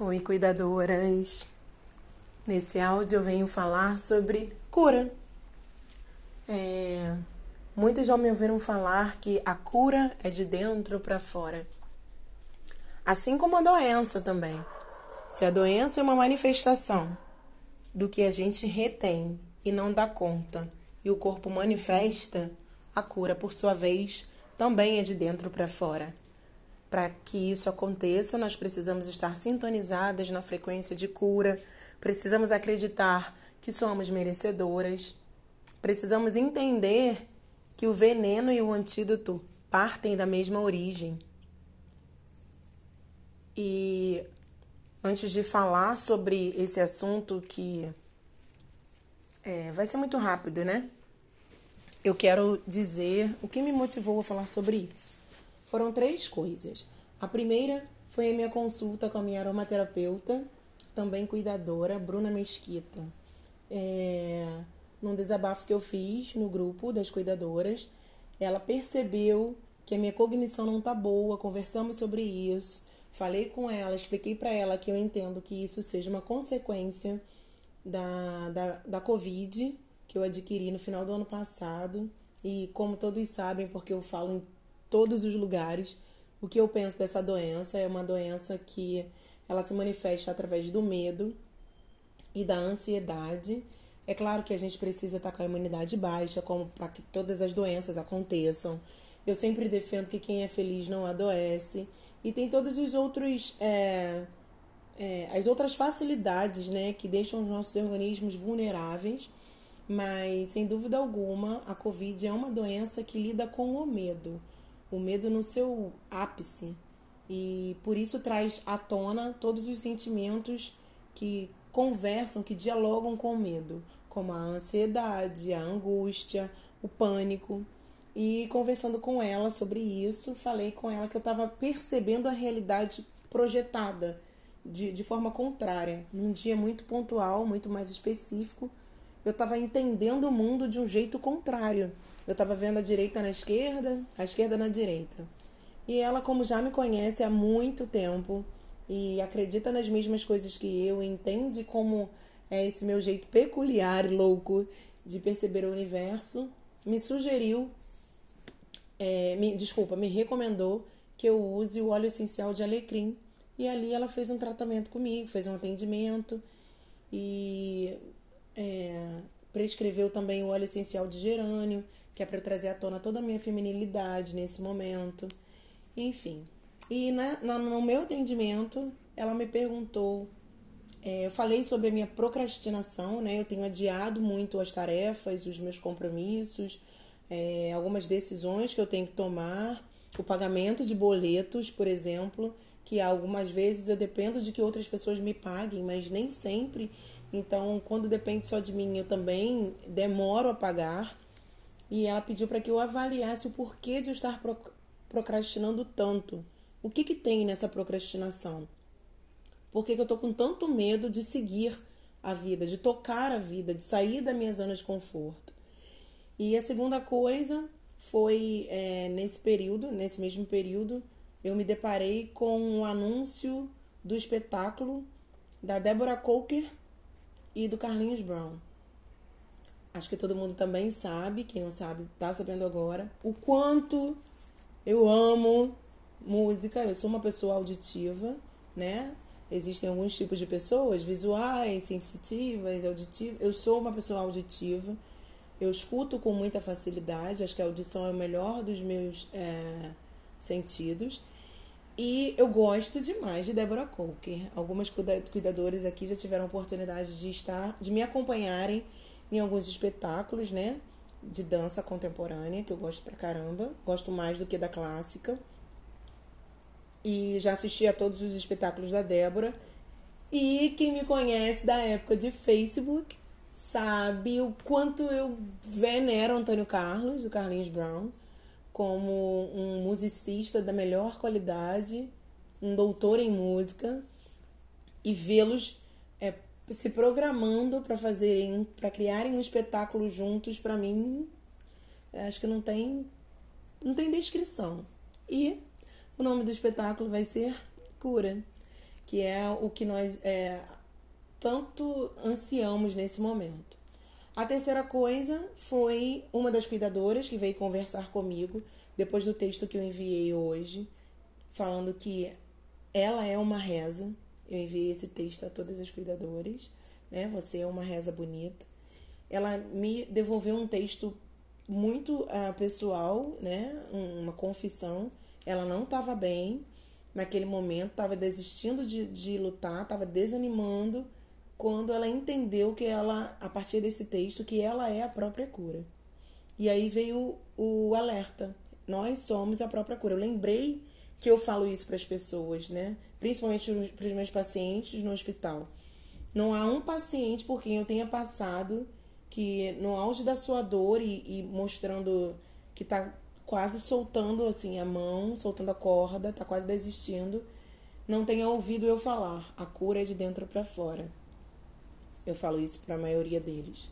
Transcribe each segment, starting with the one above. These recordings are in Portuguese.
Oi, cuidadoras! Nesse áudio eu venho falar sobre cura. É... Muitos já me ouviram falar que a cura é de dentro para fora. Assim como a doença também. Se a doença é uma manifestação do que a gente retém e não dá conta, e o corpo manifesta, a cura, por sua vez, também é de dentro para fora. Para que isso aconteça, nós precisamos estar sintonizadas na frequência de cura, precisamos acreditar que somos merecedoras, precisamos entender que o veneno e o antídoto partem da mesma origem. E antes de falar sobre esse assunto que é, vai ser muito rápido, né? Eu quero dizer o que me motivou a falar sobre isso foram três coisas. A primeira foi a minha consulta com a minha aromaterapeuta, também cuidadora, Bruna Mesquita. É, num desabafo que eu fiz no grupo das cuidadoras, ela percebeu que a minha cognição não tá boa, conversamos sobre isso, falei com ela, expliquei para ela que eu entendo que isso seja uma consequência da, da, da Covid que eu adquiri no final do ano passado. E como todos sabem, porque eu falo em todos os lugares. O que eu penso dessa doença é uma doença que ela se manifesta através do medo e da ansiedade. É claro que a gente precisa estar com a imunidade baixa, como para que todas as doenças aconteçam. Eu sempre defendo que quem é feliz não adoece. E tem todos os outros. É, é, as outras facilidades né, que deixam os nossos organismos vulneráveis. Mas, sem dúvida alguma, a Covid é uma doença que lida com o medo o medo no seu ápice. E por isso traz à tona todos os sentimentos que conversam, que dialogam com o medo, como a ansiedade, a angústia, o pânico. E conversando com ela sobre isso, falei com ela que eu estava percebendo a realidade projetada de, de forma contrária, num dia muito pontual, muito mais específico. Eu estava entendendo o mundo de um jeito contrário. Eu estava vendo a direita na esquerda, a esquerda na direita. E ela, como já me conhece há muito tempo e acredita nas mesmas coisas que eu, entende como é esse meu jeito peculiar e louco de perceber o universo, me sugeriu, é, me, desculpa, me recomendou que eu use o óleo essencial de alecrim. E ali ela fez um tratamento comigo, fez um atendimento e é, prescreveu também o óleo essencial de gerânio que é para trazer à tona toda a minha feminilidade nesse momento. Enfim. E na, na no meu atendimento, ela me perguntou. É, eu falei sobre a minha procrastinação, né? Eu tenho adiado muito as tarefas, os meus compromissos, é, algumas decisões que eu tenho que tomar, o pagamento de boletos, por exemplo, que algumas vezes eu dependo de que outras pessoas me paguem, mas nem sempre. Então, quando depende só de mim, eu também demoro a pagar e ela pediu para que eu avaliasse o porquê de eu estar procrastinando tanto. O que, que tem nessa procrastinação? Por que, que eu estou com tanto medo de seguir a vida, de tocar a vida, de sair da minha zona de conforto? E a segunda coisa foi é, nesse período, nesse mesmo período, eu me deparei com um anúncio do espetáculo da Deborah Coker e do Carlinhos Brown acho que todo mundo também sabe, quem não sabe tá sabendo agora, o quanto eu amo música. Eu sou uma pessoa auditiva, né? Existem alguns tipos de pessoas, visuais, sensitivas, auditivas. Eu sou uma pessoa auditiva. Eu escuto com muita facilidade. Acho que a audição é o melhor dos meus é, sentidos. E eu gosto demais de Débora Coker. Algumas cuidadoras aqui já tiveram oportunidade de estar, de me acompanharem em alguns espetáculos, né? De dança contemporânea, que eu gosto pra caramba. Gosto mais do que da clássica. E já assisti a todos os espetáculos da Débora. E quem me conhece da época de Facebook sabe o quanto eu venero Antônio Carlos, do Carlinhos Brown, como um musicista da melhor qualidade, um doutor em música, e vê-los se programando para fazerem, para criarem um espetáculo juntos, para mim, acho que não tem, não tem descrição. E o nome do espetáculo vai ser Cura, que é o que nós é, tanto ansiamos nesse momento. A terceira coisa foi uma das cuidadoras que veio conversar comigo depois do texto que eu enviei hoje, falando que ela é uma reza. Eu enviei esse texto a todas as cuidadoras, né? Você é uma reza bonita. Ela me devolveu um texto muito uh, pessoal, né? Uma confissão. Ela não estava bem naquele momento, estava desistindo de, de lutar, estava desanimando quando ela entendeu que ela, a partir desse texto, que ela é a própria cura. E aí veio o, alerta. Nós somos a própria cura. Eu lembrei que eu falo isso para as pessoas, né? Principalmente para os meus pacientes no hospital. Não há um paciente por quem eu tenha passado que no auge da sua dor e, e mostrando que está quase soltando assim a mão, soltando a corda, está quase desistindo, não tenha ouvido eu falar. A cura é de dentro para fora. Eu falo isso para a maioria deles.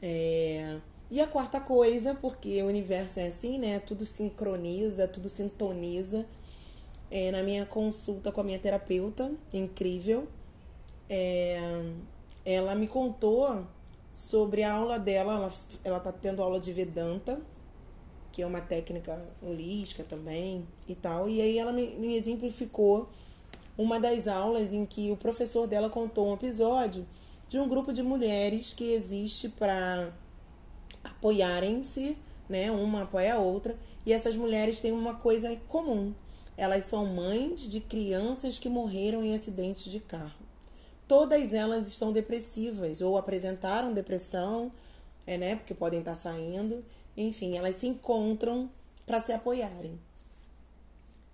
É... E a quarta coisa, porque o universo é assim, né? Tudo sincroniza, tudo sintoniza. É, na minha consulta com a minha terapeuta, incrível, é, ela me contou sobre a aula dela. Ela, ela tá tendo aula de Vedanta, que é uma técnica holística também e tal. E aí ela me, me exemplificou uma das aulas em que o professor dela contou um episódio de um grupo de mulheres que existe para apoiarem-se, né? Uma apoia a outra. E essas mulheres têm uma coisa comum. Elas são mães de crianças que morreram em acidentes de carro. Todas elas estão depressivas ou apresentaram depressão, é, né? Porque podem estar saindo. Enfim, elas se encontram para se apoiarem.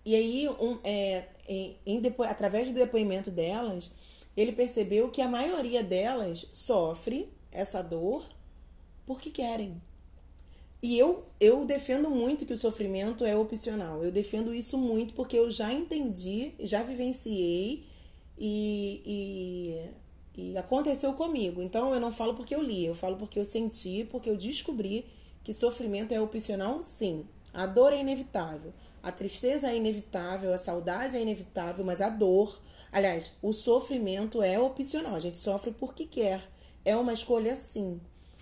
E aí, um, é, em, em depo... através do depoimento delas, ele percebeu que a maioria delas sofre essa dor porque querem. E eu, eu defendo muito que o sofrimento é opcional. Eu defendo isso muito porque eu já entendi, já vivenciei e, e, e aconteceu comigo. Então eu não falo porque eu li, eu falo porque eu senti, porque eu descobri que sofrimento é opcional, sim. A dor é inevitável, a tristeza é inevitável, a saudade é inevitável, mas a dor Aliás, o sofrimento é opcional, a gente sofre porque quer. É uma escolha sim,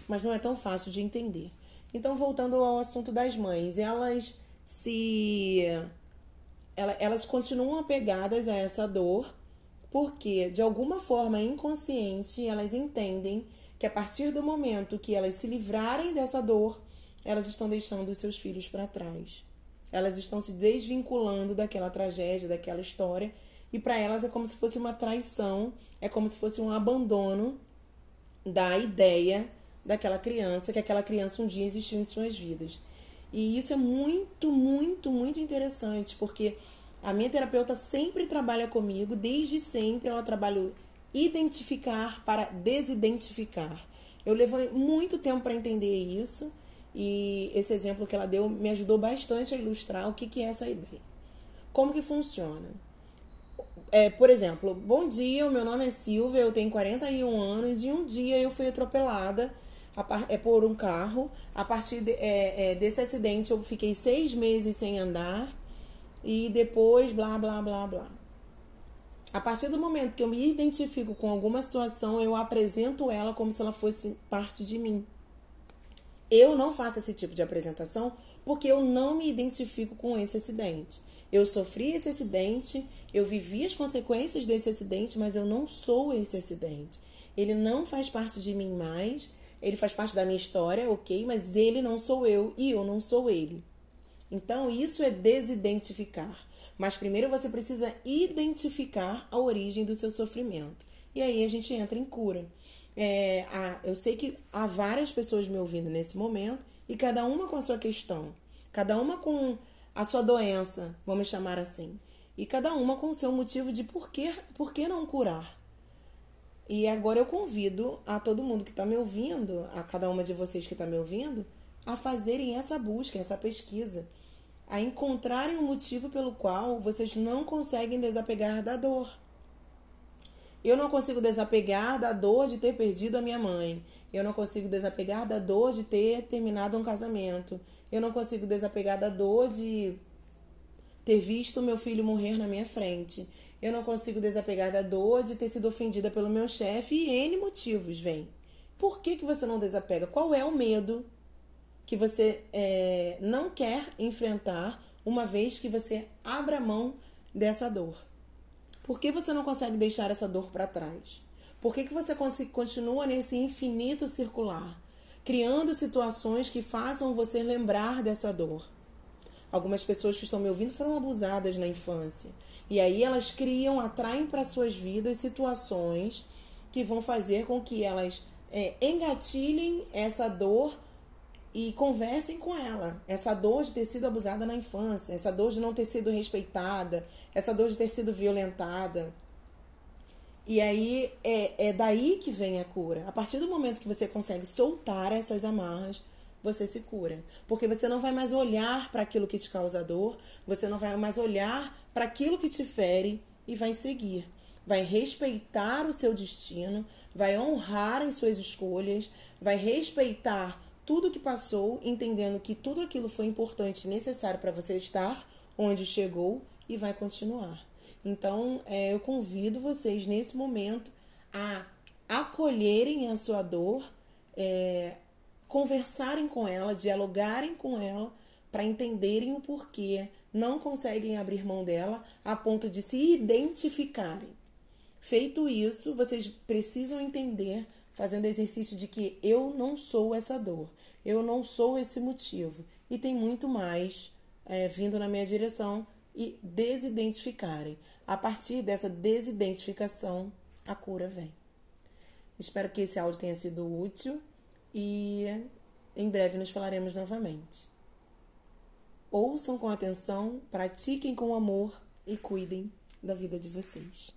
mas não é tão fácil de entender. Então, voltando ao assunto das mães, elas se elas continuam apegadas a essa dor porque de alguma forma inconsciente elas entendem que a partir do momento que elas se livrarem dessa dor, elas estão deixando os seus filhos para trás. Elas estão se desvinculando daquela tragédia, daquela história e para elas é como se fosse uma traição, é como se fosse um abandono da ideia daquela criança, que aquela criança um dia existiu em suas vidas. E isso é muito, muito, muito interessante, porque a minha terapeuta sempre trabalha comigo, desde sempre ela trabalha identificar para desidentificar. Eu levei muito tempo para entender isso e esse exemplo que ela deu me ajudou bastante a ilustrar o que, que é essa ideia. Como que funciona? é, por exemplo, bom dia, o meu nome é Silvia, eu tenho 41 anos e um dia eu fui atropelada é, por um carro. A partir de, é, é, desse acidente eu fiquei seis meses sem andar e depois blá blá blá blá. A partir do momento que eu me identifico com alguma situação, eu apresento ela como se ela fosse parte de mim. Eu não faço esse tipo de apresentação porque eu não me identifico com esse acidente. Eu sofri esse acidente, eu vivi as consequências desse acidente, mas eu não sou esse acidente. Ele não faz parte de mim mais, ele faz parte da minha história, ok, mas ele não sou eu e eu não sou ele. Então, isso é desidentificar. Mas primeiro você precisa identificar a origem do seu sofrimento. E aí a gente entra em cura. É, há, eu sei que há várias pessoas me ouvindo nesse momento e cada uma com a sua questão, cada uma com a sua doença, vamos chamar assim. E cada uma com o seu motivo de por por que não curar. E agora eu convido a todo mundo que está me ouvindo, a cada uma de vocês que está me ouvindo, a fazerem essa busca, essa pesquisa, a encontrarem o um motivo pelo qual vocês não conseguem desapegar da dor. Eu não consigo desapegar da dor de ter perdido a minha mãe. Eu não consigo desapegar da dor de ter terminado um casamento. Eu não consigo desapegar da dor de ter visto meu filho morrer na minha frente. Eu não consigo desapegar da dor de ter sido ofendida pelo meu chefe e N motivos vem. Por que, que você não desapega? Qual é o medo que você é, não quer enfrentar uma vez que você abra mão dessa dor? Por que você não consegue deixar essa dor para trás? Por que, que você continua nesse infinito circular, criando situações que façam você lembrar dessa dor? Algumas pessoas que estão me ouvindo foram abusadas na infância. E aí elas criam, atraem para suas vidas situações que vão fazer com que elas é, engatilhem essa dor e conversem com ela. Essa dor de ter sido abusada na infância, essa dor de não ter sido respeitada, essa dor de ter sido violentada. E aí é, é daí que vem a cura. A partir do momento que você consegue soltar essas amarras, você se cura. Porque você não vai mais olhar para aquilo que te causa dor, você não vai mais olhar para aquilo que te fere e vai seguir. Vai respeitar o seu destino, vai honrar as suas escolhas, vai respeitar tudo que passou, entendendo que tudo aquilo foi importante e necessário para você estar onde chegou e vai continuar. Então, é, eu convido vocês nesse momento a acolherem a sua dor, é, conversarem com ela, dialogarem com ela, para entenderem o porquê não conseguem abrir mão dela a ponto de se identificarem. Feito isso, vocês precisam entender fazendo exercício de que eu não sou essa dor, eu não sou esse motivo. E tem muito mais é, vindo na minha direção e desidentificarem. A partir dessa desidentificação, a cura vem. Espero que esse áudio tenha sido útil e em breve nos falaremos novamente. Ouçam com atenção, pratiquem com amor e cuidem da vida de vocês.